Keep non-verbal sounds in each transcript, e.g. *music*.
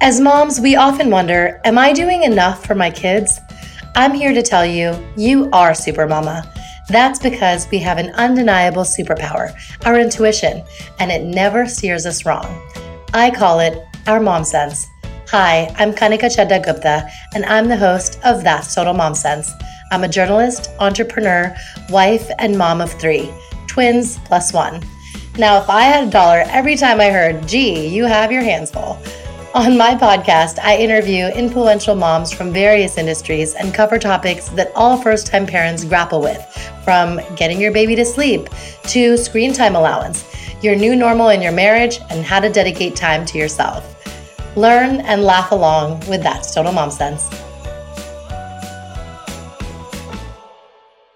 As moms, we often wonder Am I doing enough for my kids? I'm here to tell you, you are Super Mama. That's because we have an undeniable superpower, our intuition, and it never steers us wrong. I call it our mom sense. Hi, I'm Kanika Chadda Gupta, and I'm the host of That's Total Mom Sense. I'm a journalist, entrepreneur, wife, and mom of three twins plus one. Now, if I had a dollar every time I heard, gee, you have your hands full, on my podcast, I interview influential moms from various industries and cover topics that all first time parents grapple with, from getting your baby to sleep to screen time allowance, your new normal in your marriage, and how to dedicate time to yourself. Learn and laugh along with That's Total Mom Sense.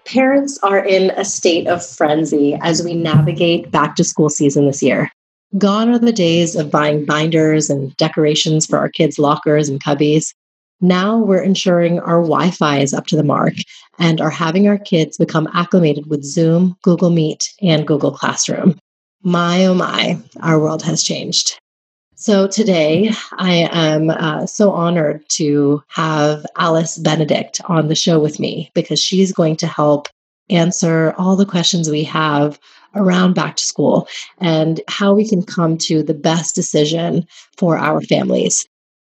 Parents are in a state of frenzy as we navigate back to school season this year. Gone are the days of buying binders and decorations for our kids' lockers and cubbies. Now we're ensuring our Wi Fi is up to the mark and are having our kids become acclimated with Zoom, Google Meet, and Google Classroom. My oh my, our world has changed. So today I am uh, so honored to have Alice Benedict on the show with me because she's going to help answer all the questions we have around back to school and how we can come to the best decision for our families.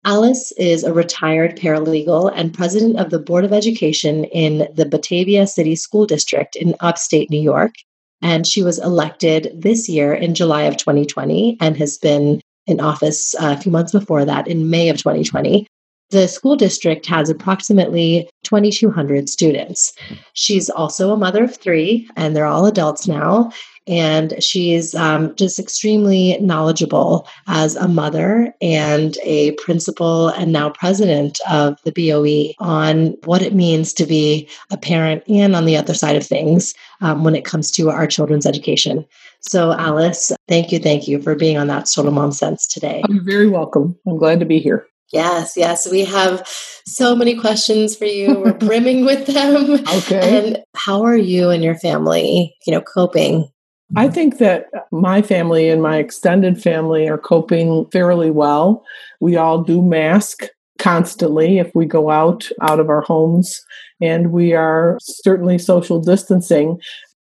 Alice is a retired paralegal and president of the Board of Education in the Batavia City School District in upstate New York. And she was elected this year in July of 2020 and has been in office uh, a few months before that in May of 2020. The school district has approximately 2,200 students. She's also a mother of three, and they're all adults now. And she's um, just extremely knowledgeable as a mother and a principal and now president of the BOE on what it means to be a parent and on the other side of things um, when it comes to our children's education. So, Alice, thank you, thank you for being on that Total Mom Sense today. You're very welcome. I'm glad to be here. Yes, yes. We have so many questions for you. We're *laughs* brimming with them. Okay. And how are you and your family, you know, coping? I think that my family and my extended family are coping fairly well. We all do mask constantly if we go out out of our homes and we are certainly social distancing.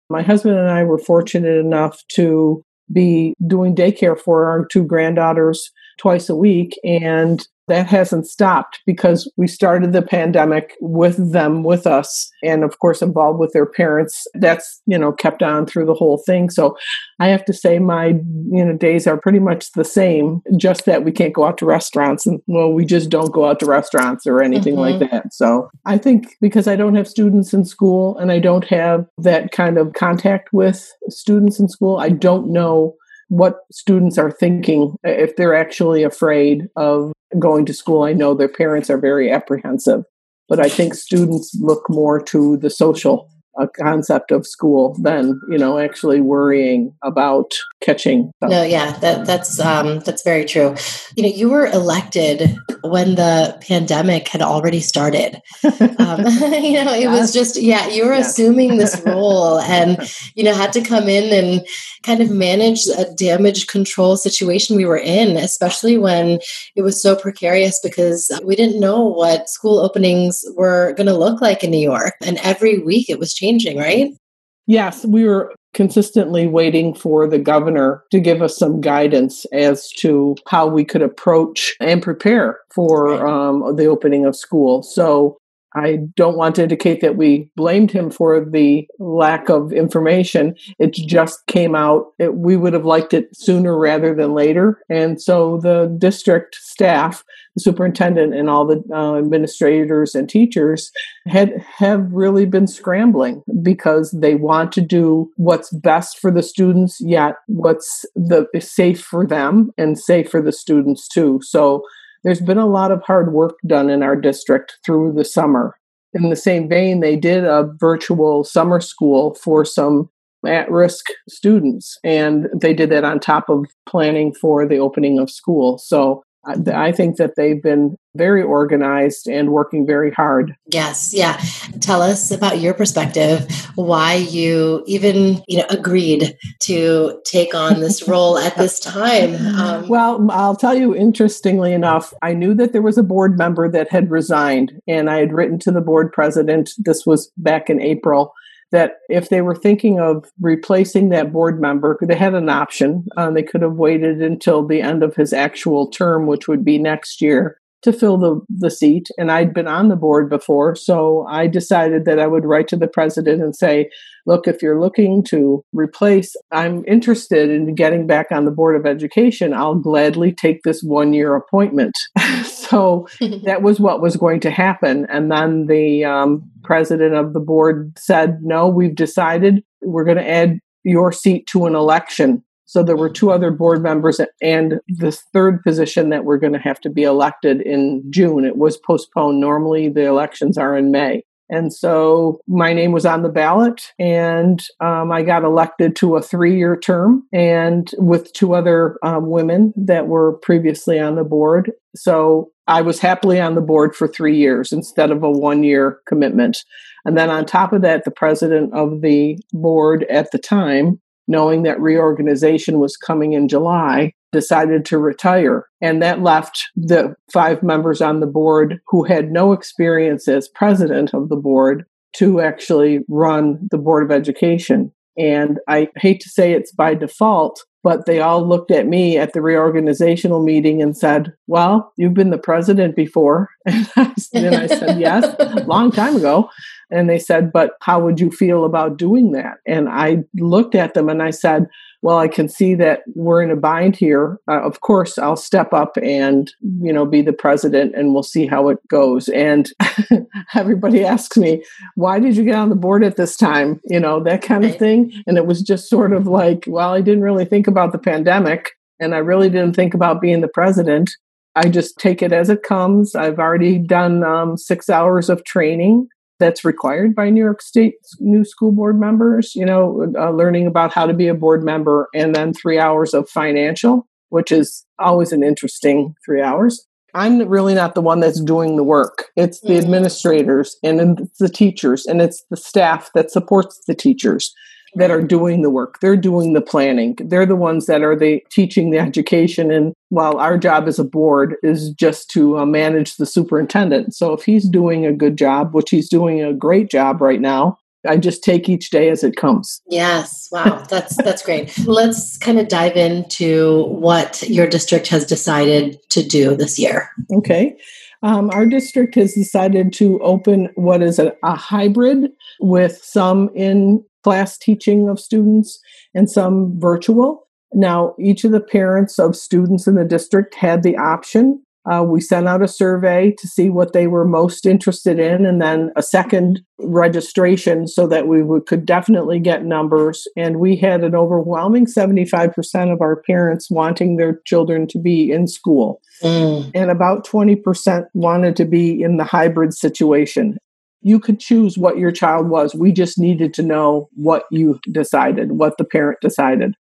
My husband and I were fortunate enough to be doing daycare for our two granddaughters twice a week and that hasn't stopped because we started the pandemic with them with us and of course involved with their parents. That's you know kept on through the whole thing. So i have to say my you know days are pretty much the same just that we can't go out to restaurants and well we just don't go out to restaurants or anything mm-hmm. like that. So i think because i don't have students in school and i don't have that kind of contact with students in school i don't know what students are thinking uh, if they're actually afraid of going to school. I know their parents are very apprehensive, but I think students look more to the social uh, concept of school than you know actually worrying about catching. Them. No, yeah, that that's um, that's very true. You know, you were elected when the pandemic had already started. *laughs* Um, *laughs* you know, it was just yeah, you were yes. assuming this *laughs* role and you know had to come in and kind of manage a damage control situation we were in, especially when it was so precarious because we didn't know what school openings were going to look like in New York, and every week it was changing, right? Yes, we were consistently waiting for the governor to give us some guidance as to how we could approach and prepare for um, the opening of school. So I don't want to indicate that we blamed him for the lack of information. It just came out. It, we would have liked it sooner rather than later. And so the district staff, the superintendent, and all the uh, administrators and teachers had have really been scrambling because they want to do what's best for the students, yet what's the safe for them and safe for the students too. So there's been a lot of hard work done in our district through the summer. In the same vein, they did a virtual summer school for some at risk students, and they did that on top of planning for the opening of school. So I think that they've been very organized and working very hard. Yes, yeah. Tell us about your perspective, why you even, you know, agreed to take on this *laughs* role at this time. Um, well, I'll tell you interestingly enough, I knew that there was a board member that had resigned and I had written to the board president. This was back in April that if they were thinking of replacing that board member, they had an option. Um, they could have waited until the end of his actual term, which would be next year, to fill the, the seat. And I'd been on the board before. So I decided that I would write to the president and say, look, if you're looking to replace, I'm interested in getting back on the Board of Education. I'll gladly take this one year appointment. *laughs* so *laughs* that was what was going to happen. And then the um, president of the board said, no, we've decided we're going to add your seat to an election. So there were two other board members and the third position that were going to have to be elected in June. It was postponed. Normally the elections are in May. And so my name was on the ballot, and um, I got elected to a three year term and with two other um, women that were previously on the board. So I was happily on the board for three years instead of a one year commitment. And then on top of that, the president of the board at the time knowing that reorganization was coming in July, decided to retire. And that left the five members on the board who had no experience as president of the board to actually run the Board of Education. And I hate to say it's by default, but they all looked at me at the reorganizational meeting and said, Well, you've been the president before. *laughs* And I, and I said, Yes, a long time ago. And they said, But how would you feel about doing that? And I looked at them and I said, Well, I can see that we're in a bind here. Uh, of course, I'll step up and, you know, be the president and we'll see how it goes. And *laughs* everybody asks me, Why did you get on the board at this time? You know, that kind of thing. And it was just sort of like, Well, I didn't really think about the pandemic and I really didn't think about being the president. I just take it as it comes. I've already done um, six hours of training that's required by New York State new school board members, you know, uh, learning about how to be a board member, and then three hours of financial, which is always an interesting three hours. I'm really not the one that's doing the work. It's the mm-hmm. administrators and it's the teachers and it's the staff that supports the teachers that are doing the work. They're doing the planning. They're the ones that are the teaching the education. And while our job as a board is just to uh, manage the superintendent. So if he's doing a good job, which he's doing a great job right now, I just take each day as it comes. Yes. Wow. That's that's great. Let's kind of dive into what your district has decided to do this year. Okay. Um, our district has decided to open what is a, a hybrid with some in class teaching of students and some virtual. Now, each of the parents of students in the district had the option. Uh, we sent out a survey to see what they were most interested in, and then a second registration so that we would, could definitely get numbers. And we had an overwhelming 75% of our parents wanting their children to be in school, mm. and about 20% wanted to be in the hybrid situation you could choose what your child was. We just needed to know what you decided, what the parent decided.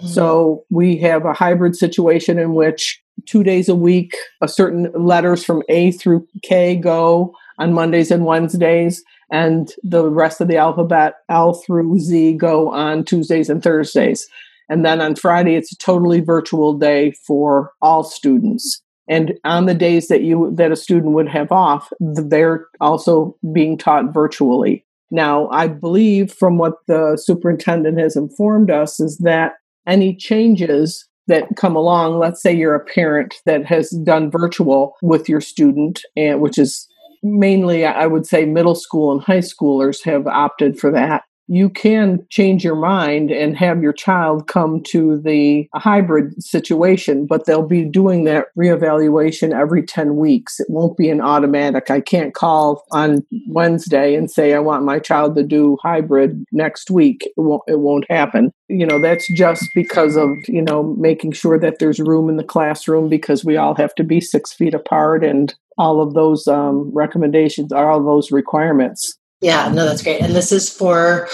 Mm-hmm. So we have a hybrid situation in which two days a week, a certain letters from A through K go on Mondays and Wednesdays, and the rest of the alphabet, L through Z, go on Tuesdays and Thursdays. And then on Friday, it's a totally virtual day for all students and on the days that you that a student would have off they're also being taught virtually. Now i believe from what the superintendent has informed us is that any changes that come along let's say you're a parent that has done virtual with your student and which is mainly i would say middle school and high schoolers have opted for that you can change your mind and have your child come to the hybrid situation, but they'll be doing that reevaluation every 10 weeks. It won't be an automatic. I can't call on Wednesday and say, I want my child to do hybrid next week. It won't, it won't happen. You know, that's just because of, you know, making sure that there's room in the classroom because we all have to be six feet apart and all of those um, recommendations, all those requirements. Yeah, no, that's great. And this is for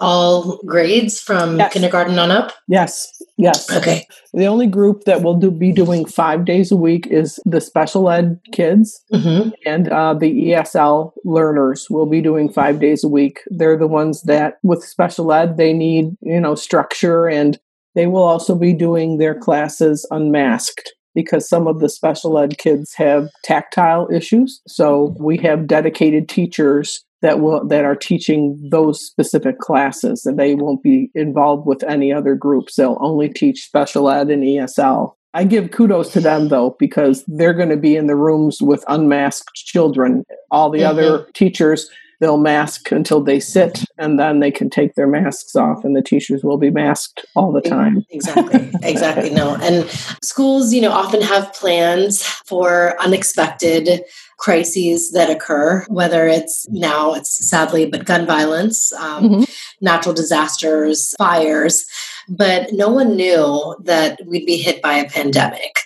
all grades from yes. kindergarten on up? Yes. Yes. Okay. The only group that will do, be doing five days a week is the special ed kids, hmm and uh, the ESL learners will be doing five days a week. They're the ones that, with special ed, they need you know structure, and they will also be doing their classes unmasked because some of the special ed kids have tactile issues. So we have dedicated teachers that will that are teaching those specific classes and they won't be involved with any other groups. They'll only teach special ed and ESL. I give kudos to them though because they're going to be in the rooms with unmasked children. All the mm-hmm. other teachers they'll mask until they sit and then they can take their masks off and the teachers will be masked all the time Exactly. Exactly. No. And schools, you know, often have plans for unexpected crises that occur, whether it's now, it's sadly, but gun violence, um, Mhm. natural disasters, fires. But no one knew that we'd be hit by a pandemic.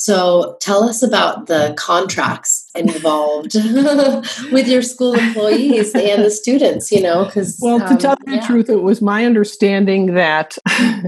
So tell us about the contracts involved *laughs* with your school employees and the students, you know, because. well to um, tell you the truth it was my understanding that *laughs*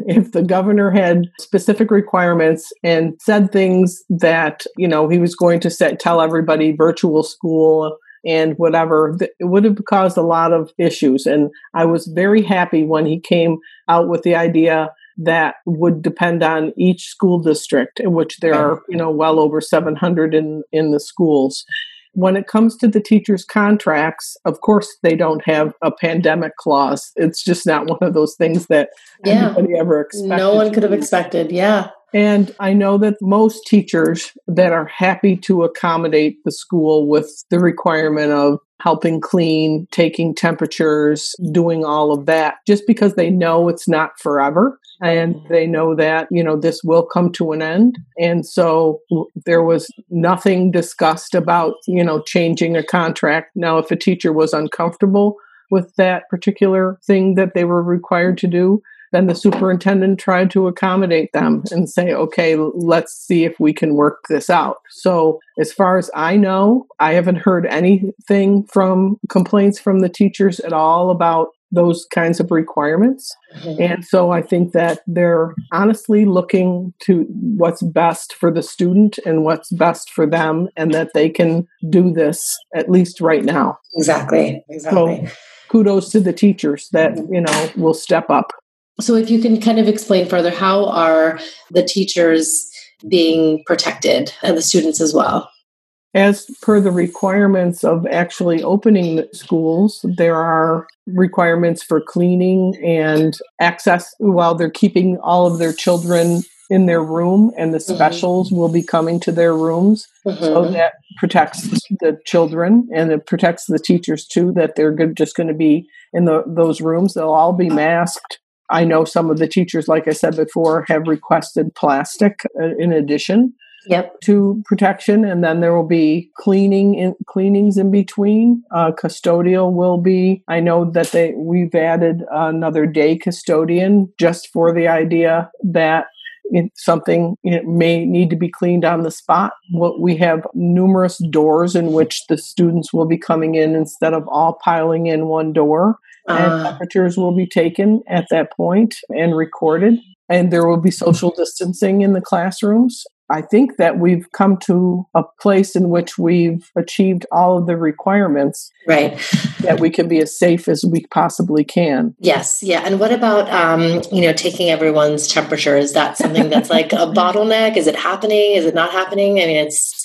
if the governor had specific requirements and said things that you know he was going to set, tell everybody virtual school and whatever it would have caused a lot of issues and i was very happy when he came out with the idea that would depend on each school district in which there are you know well over 700 in in the schools when it comes to the teachers contracts of course they don't have a pandemic clause it's just not one of those things that Yeah. anybody ever expected No one could have expected. Yeah. And I know that most teachers that are happy to accommodate the school with the requirement of helping clean, taking temperatures, doing all of that, just because they know it's not forever and mm-hmm. they know that, you know, this will come to an end. And so there was nothing discussed about, you know, changing a contract. Now, if a teacher was uncomfortable with that particular thing that they were required to do, then the superintendent tried to accommodate them and say, okay, let's see if we can work this out. So, as far as I know, I haven't heard anything from complaints from the teachers at all about those kinds of requirements. Mm-hmm. And so I think that they're honestly looking to what's best for the student and what's best for them, and that they can do this at least right now. Exactly. Exactly. Kudos to the teachers that, mm-hmm. you know, will step up. So, if you can kind of explain further, how are the teachers being protected and the students as well? As per the requirements of actually opening the schools, there are requirements for cleaning and access while they're keeping all of their children in their room, and the Mhm. specials will be coming to their rooms. So Mhm. that protects the children and it protects the teachers too, that they're just going to be in the, those rooms. They'll all be masked. I know some of the teachers, like I said before, have requested plastic uh, in addition Yep. to protection, and then there will be cleaning in cleanings in between. Uh, custodial will be. I know that they we've added another day custodian just for the idea that something it may need to be cleaned on the spot. What we have numerous doors in which the students will be coming in instead of all piling in one door. And Uh, temperatures will be taken at that point and recorded. And there will be social distancing in the classrooms i think that we've come to a place in which we've achieved all of the requirements right. that we can be as safe as we possibly can Yes. Yeah. And what about, um, you know, taking everyone's temperature? Is that something that's like a bottleneck? Is it happening? Is it not happening? I mean, it's,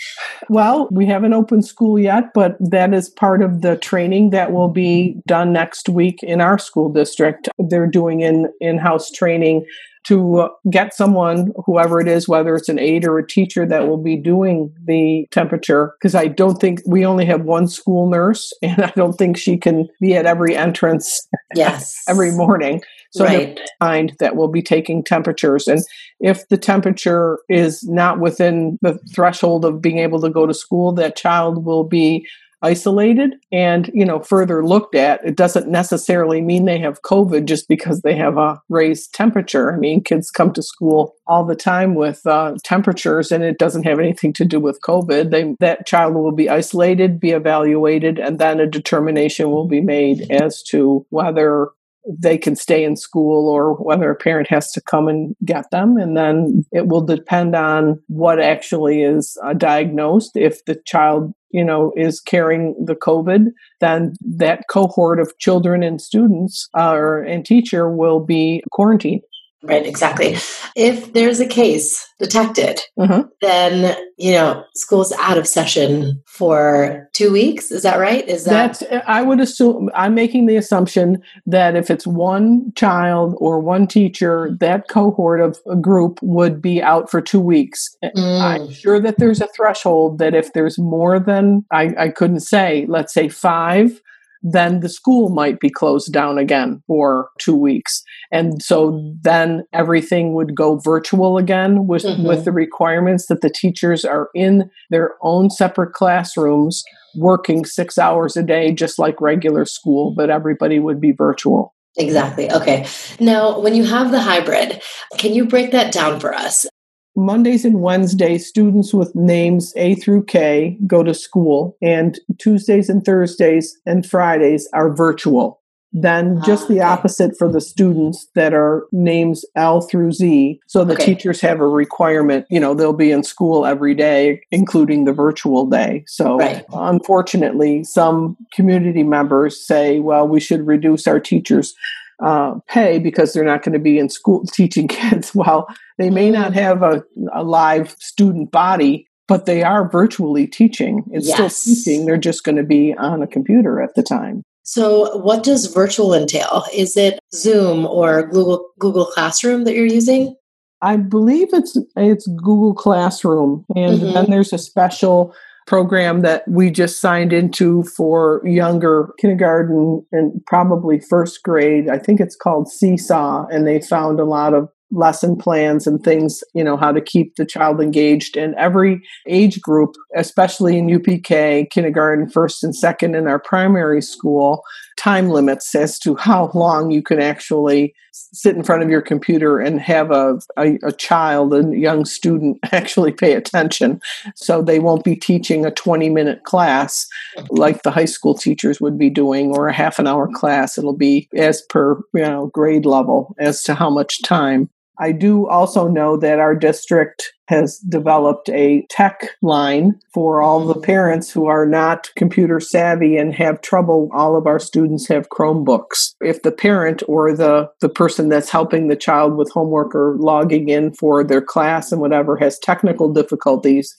well we haven't opened school yet but that is part of the training that will be done next week in our school district they're doing in in-house training to uh, get someone, whoever it is, whether it's an aide or a teacher that will be doing the temperature, because I don't think we only have one school nurse, *laughs* and I don't think she can be at every entrance yes. *laughs* every morning. So right. kind that will be taking temperatures. And if the temperature is not within the threshold of being able to go to school, that child will be isolated and you know further looked at it doesn't necessarily mean they have covid just because they have a raised temperature. I mean kids come to school all the time with uh, temperatures and it doesn't have anything to do with covid. They, that child will be isolated be evaluated and then a determination will be made as to whether they can stay in school or whether a parent has to come and get them. And then it will depend on what actually is uh, diagnosed. If the child you know is carrying the covid then that cohort of children and students uh, or and teacher will be quarantined Right, exactly. If there's a case detected, mm-hmm. then you know school's out of session for two weeks. Is that right? Is that I would assume I'm making the assumption that if it's one child or one teacher, that cohort of a group would be out for two weeks. Mm. I'm sure that there's a threshold that if there's more than I, I couldn't say, let's say five, then the school might be closed down again for two weeks. And so then everything would go virtual again with, mm-hmm. with the requirements that the teachers are in their own separate classrooms working six hours a day, just like regular school, but everybody would be virtual. Exactly. Okay. Now, when you have the hybrid, can you break that down for us? Mondays and Wednesdays, students with names A through K go to school, and Tuesdays and Thursdays and Fridays are virtual. Then just the opposite for the students that are names L through Z. So the okay. teachers have a requirement, you know, they'll be in school every day, including the virtual day. So right. unfortunately, some community members say, well, we should reduce our teachers' uh, pay because they're not going to be in school teaching *laughs* kids. Well, they may not mm. have a, a live student body, but they are virtually teaching. It's yes. still teaching. They're just going to be on a computer at the time. So, what does virtual entail? Is it Zoom or Google Google Classroom that you're using? I believe it's it's Google Classroom, and mm-hmm. then there's a special program that we just signed into for younger kindergarten and probably first grade. I think it's called Seesaw, and they found a lot of lesson plans and things, you know, how to keep the child engaged. And every age group, especially in UPK, kindergarten, first and second in our primary school, time limits as to how long you can actually sit in front of your computer and have a, a, a child, a young student, *laughs* actually pay attention. So they won't be teaching a 20 minute class like the high school teachers would be doing or a half an hour class. It'll be as per, you know, grade level as to how much time. I do also know that our district has developed a tech line for all the mm-hmm. parents who are not computer savvy and have trouble. All of our students have Chromebooks. If the parent or the, the person that's helping the child with homework or logging in for their class and whatever has technical difficulties,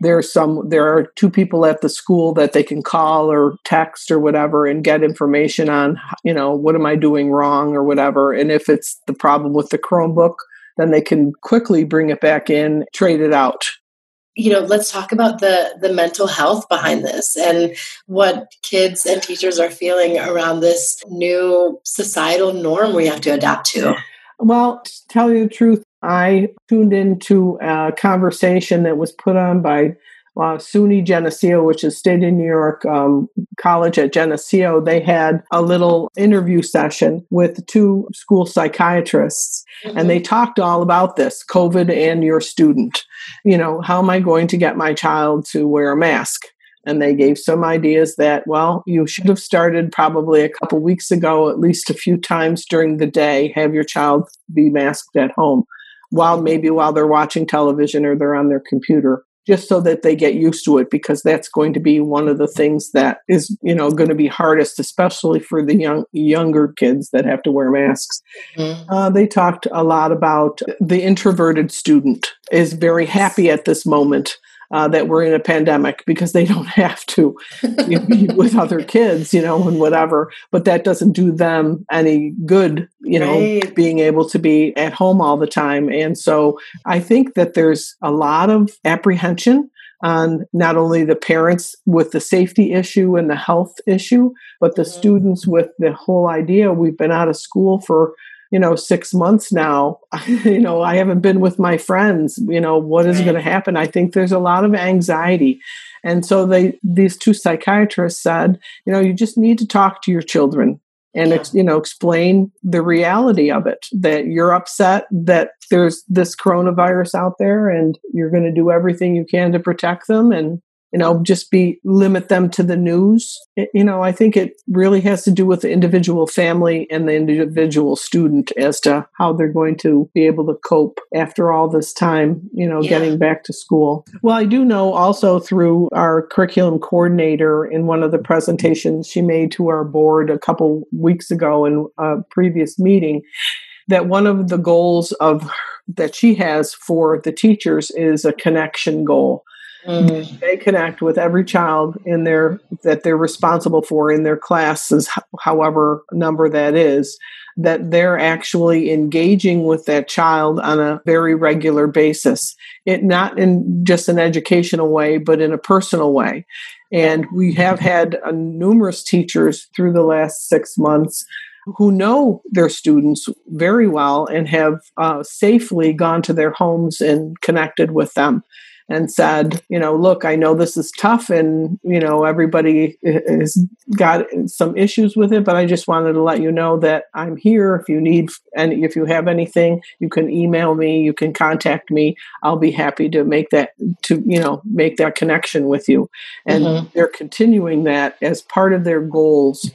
there's some there are two people at the school that they can call or text or whatever and get information on you know what am i doing wrong or whatever. And if it's the problem with the chromebook then they can quickly bring it back in trade it out. You know let's talk about the the mental health behind this and what kids and teachers are feeling around this new societal norm we have to adapt to. Well to tell you the truth I tuned into a conversation that was put on by uh, SUNY Geneseo, which is State of New York um, College at Geneseo. They had a little interview session with two school psychiatrists, mm-hmm. and they talked all about this COVID and your student. You know, how am I going to get my child to wear a mask? and they gave some ideas that well you should have started probably a couple weeks ago at least a few times during the day have your child be masked at home while maybe while they're watching television or they're on their computer just so that they get used to it because that's going to be one of the things that is you know going to be hardest especially for the young younger kids that have to wear masks. Mm-hmm. uh, they talked a lot about the introverted student is very happy at this moment uh, that we're in a pandemic because they *laughs* don't have to you *laughs* know, be with other kids, you know, and whatever. But that doesn't do them any good, you know, right. being able to be at home all the time. And so I think that there's a lot of apprehension on not only the parents with the safety issue and the health issue, but the mm-hmm. students with the whole idea we've been out of school for you know six months now *laughs* you know i haven't been with my friends you know what is right. going to happen i think there's a lot of anxiety and so they these two psychiatrists said you know you just need to talk to your children and yeah. you know explain the reality of it that you're upset that there's this coronavirus out there and you're going to do everything you can to protect them and you know just be limit them to the news. You know i think it really has to do with the individual family and the individual student as to how they're going to be able to cope after all this time you know yeah. getting back to school. Well i do know also through our curriculum coordinator in one of the presentations she made to our board a couple weeks ago in a previous meeting that one of the goals of that she has for the teachers is a connection goal Mm. They connect with every child in their that they're responsible for in their classes, however number that is. That they're actually engaging with that child on a very regular basis. It not in just an educational way, but in a personal way. And we have had uh, numerous teachers through the last six months who know their students very well and have uh, safely gone to their homes and connected with them and said, you know, look, I know this is tough and, you know, everybody has got some issues with it, but I just wanted to let you know that I'm here. If you need, and if you have anything, you can email me, you can contact me. I'll be happy to make that, to, you know, make that connection with you. And mm-hmm. they're continuing that as part of their goals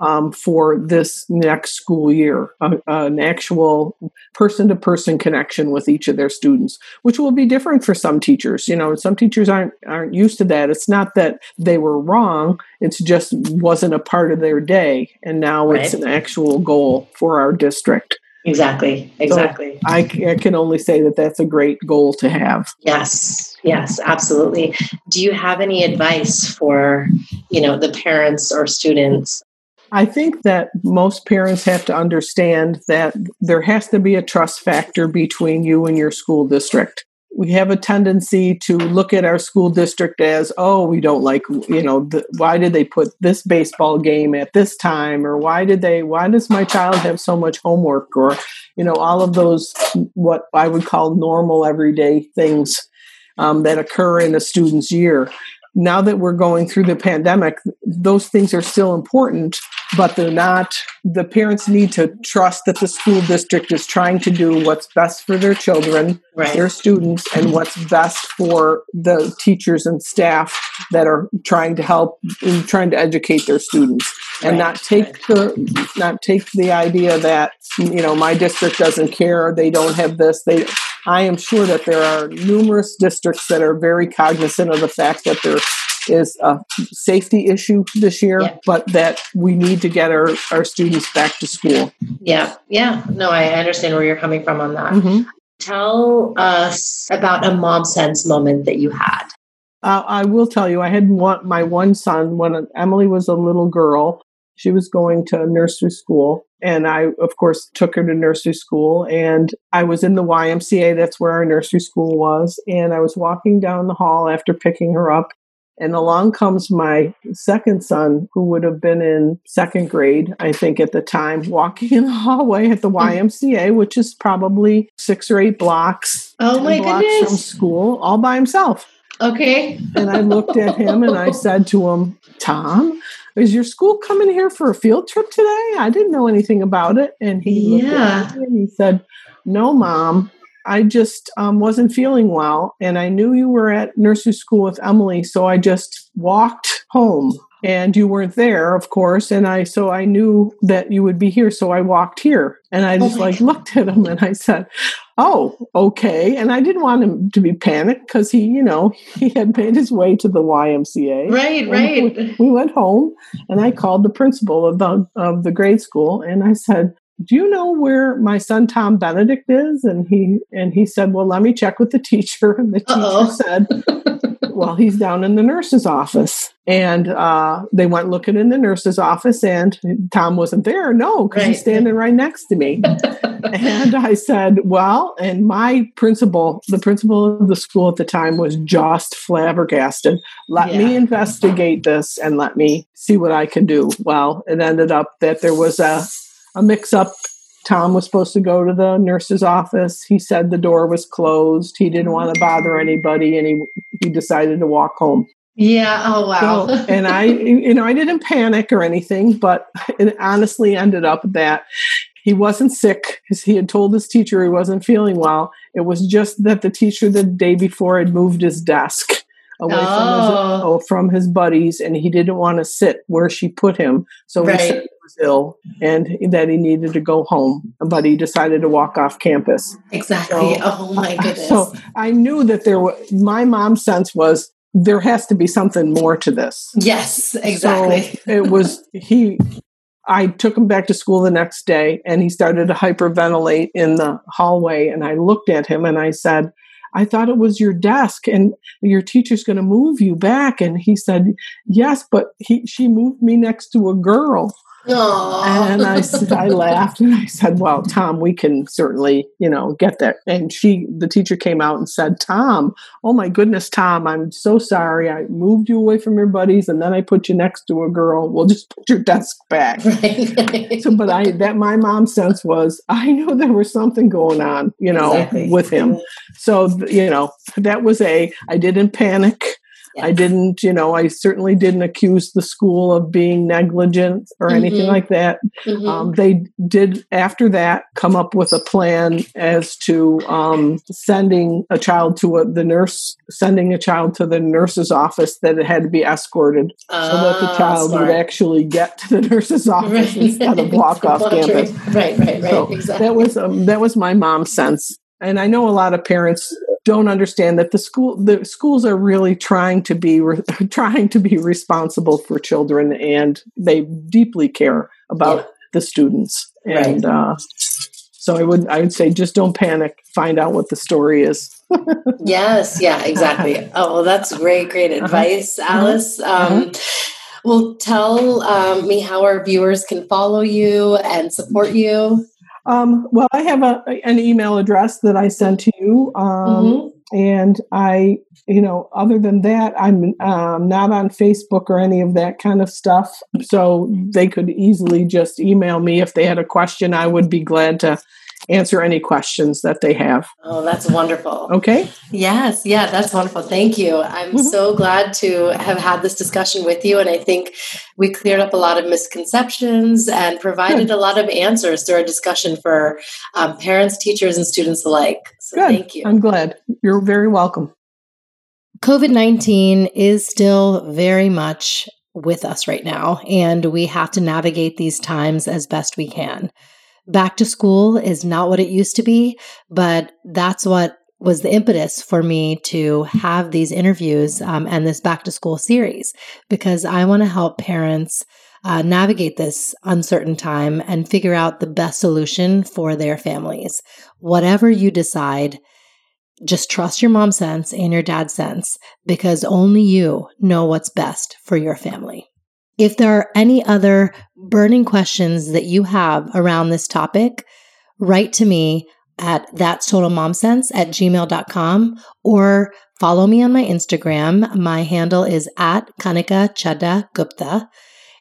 um, for this next school year, uh, an actual person to person connection with each of their students, which will be different for some teachers. You know, some teachers aren't aren't used to that. It's not that they were wrong; it's just wasn't a part of their day, and now right. it's an actual goal for our district. Exactly. Exactly. So I, I can only say that that's a great goal to have. Yes. Yes. Absolutely. Do you have any advice for you know the parents or students I think that most parents have to understand that there has to be a trust factor between you and your school district. We have a tendency to look at our school district as oh we don't like you know the, why did they put this baseball game at this time? Or why did they why does my child have so much homework? Or you know all of those what i would call normal everyday things um, that occur in a student's year now that we're going through the pandemic, those things are still important, but they're not. The parents need to trust that the school district is trying to do what's best for their children, right. their students, and what's best for the teachers and staff that are trying to help and trying to educate their students. And right. not take the not take the idea that you know my district doesn't care, they don't have this, they I am sure that there are numerous districts that are very cognizant of the fact that there is a safety issue this year, yeah. but that we need to get our, our students back to school. Yeah, yeah. No, I understand where you're coming from on that. Mm-hmm. Tell us about a mom sense moment that you had. Uh, I will tell you, I had one, my one son when Emily was a little girl. She was going to nursery school. And I, of course, took her to nursery school. And I was in the YMCA. That's where our nursery school was. And I was walking down the hall after picking her up. And along comes my second son, who would have been in second grade, I think, at the time, walking in the hallway at the mm. YMCA, which is probably six or eight blocks. Oh my blocks goodness. From school, all by himself. Okay. and I looked at him and I said to him, Tom, is your school coming here for a field trip today? I didn't know anything about it. And he yeah. and he said, No, mom. I just um, wasn't feeling well, and I knew you were at nursery school with Emily, so I just walked home. And you weren't there, of course, and I so I knew that you would be here, so I walked here, and I just oh like God. looked at him and I said, oh, okay. And I didn't want him to be panicked because he, you know, *laughs* he had made his way to the YMCA. Right, right. We, we, went home and I called the principal of the of the grade school and I said, do you know where my son Tom Benedict is? And he and he said, Well, let me check with the teacher. And the Uh-oh. teacher said, *laughs* Well, he's down in the nurse's office. And uh, they went looking in the nurse's office, and Tom wasn't there. No, because right. he's standing right next to me. *laughs* and I said, Well, and my principal, the principal of the school at the time, was just flabbergasted. Let yeah. me investigate this and let me see what I can do. Well, it ended up that there was a a mix up. Tom was supposed to go to the nurse's office. He said the door was closed. He didn't want to bother anybody and he he decided to walk home. Yeah. Oh wow. So, and I you know, I didn't panic or anything, but it honestly ended up that he wasn't sick because he had told his teacher he wasn't feeling well. It was just that the teacher the day before had moved his desk away oh. from his oh. oh, from his buddies, and he didn't want to sit where she put him. So right. Was ill and that he needed to go home, but he decided to walk off campus. Exactly. So, oh my *laughs* goodness. So I knew that there was. My mom's sense was there has to be something more to this. Yes, exactly. So it was he I took him back to school the next day and he started to hyperventilate in the hallway. And I looked at him and I said, I thought it was your desk and your teacher's going to move you back. And he said, Yes, but he, she moved me next to a girl. Aww. And I said, I laughed and I said, "Well, Tom, we can certainly, you know, get that." And she, the teacher, came out and said, "Tom, oh my goodness, Tom, I'm so sorry. I moved you away from your buddies, and then I put you next to a girl. We'll just put your desk back." *laughs* Right. so, but I, that my mom's sense was, I knew there was something going on, you know, exactly. with him. So, you know, that was a. I didn't panic. I didn't, you know, I certainly didn't accuse the school of being negligent or mm-hmm. anything like that. Mm-hmm. Um, they did, after that, come up with a plan as to um, sending a child to a, the nurse, sending a child to the nurse's office that it had to be escorted so that the ah, child smart. would actually get to the *laughs* nurse's office right. instead of walk *laughs* off campus. Right, right, right. So exactly. That was um, that was my mom's sense and I know a lot of parents don't understand that the school the schools are really trying to be re, *laughs* trying to be responsible for children and they deeply care about yeah. the students and right. uh, so I would I would say just don't panic find out what the story is *laughs* yes yeah exactly *laughs* oh well that's great great uh-huh. advice uh-huh. Alice uh-huh. Um, well tell um, me how our viewers can follow you and support you um, well, I have a, an email address that I send to you. Um, mm-hmm. And I, you know, other than that, I'm um, not on Facebook or any of that kind of stuff. So they could easily just email me if they had a question. I would be glad to answer any questions that they have. Oh, that's wonderful. Okay. Yes. Yeah, that's wonderful. Thank you. I'm mm-hmm. so glad to have had this discussion with you. And I think we cleared up a lot of misconceptions and provided Good. a lot of answers through our discussion for um, parents, teachers, and students alike. So Good. thank you. I'm glad. You're very welcome. COVID 19 is still very much with us right now, and we have to navigate these times as best we can back to school is not what it used to be, but that's what was the impetus for me to have these interviews um, and this back to school series because I want to help parents uh, navigate this uncertain time and figure out the best solution for their families. Whatever you decide, just trust your mom sense and your dad sense because only you know what's best for your family. If there are any other burning questions that you have around this topic, write to me at that's total mom sense at gmail.com or follow me on my Instagram. My handle is at Kanika Chadda Gupta.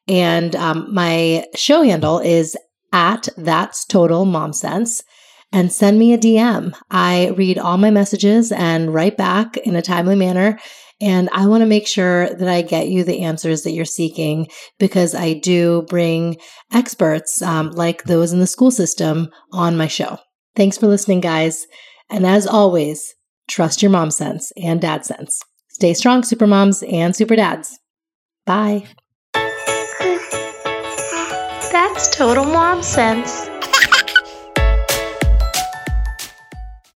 And um, my show handle is at that's total mom sense and send me a DM. I read all my messages and write back in a timely manner. And I want to make sure that I get you the answers that you're seeking because I do bring experts um, like those in the school system on my show. Thanks for listening, guys. And as always, trust your mom sense and dad sense. Stay strong, super moms and super dads. Bye. That's total mom sense.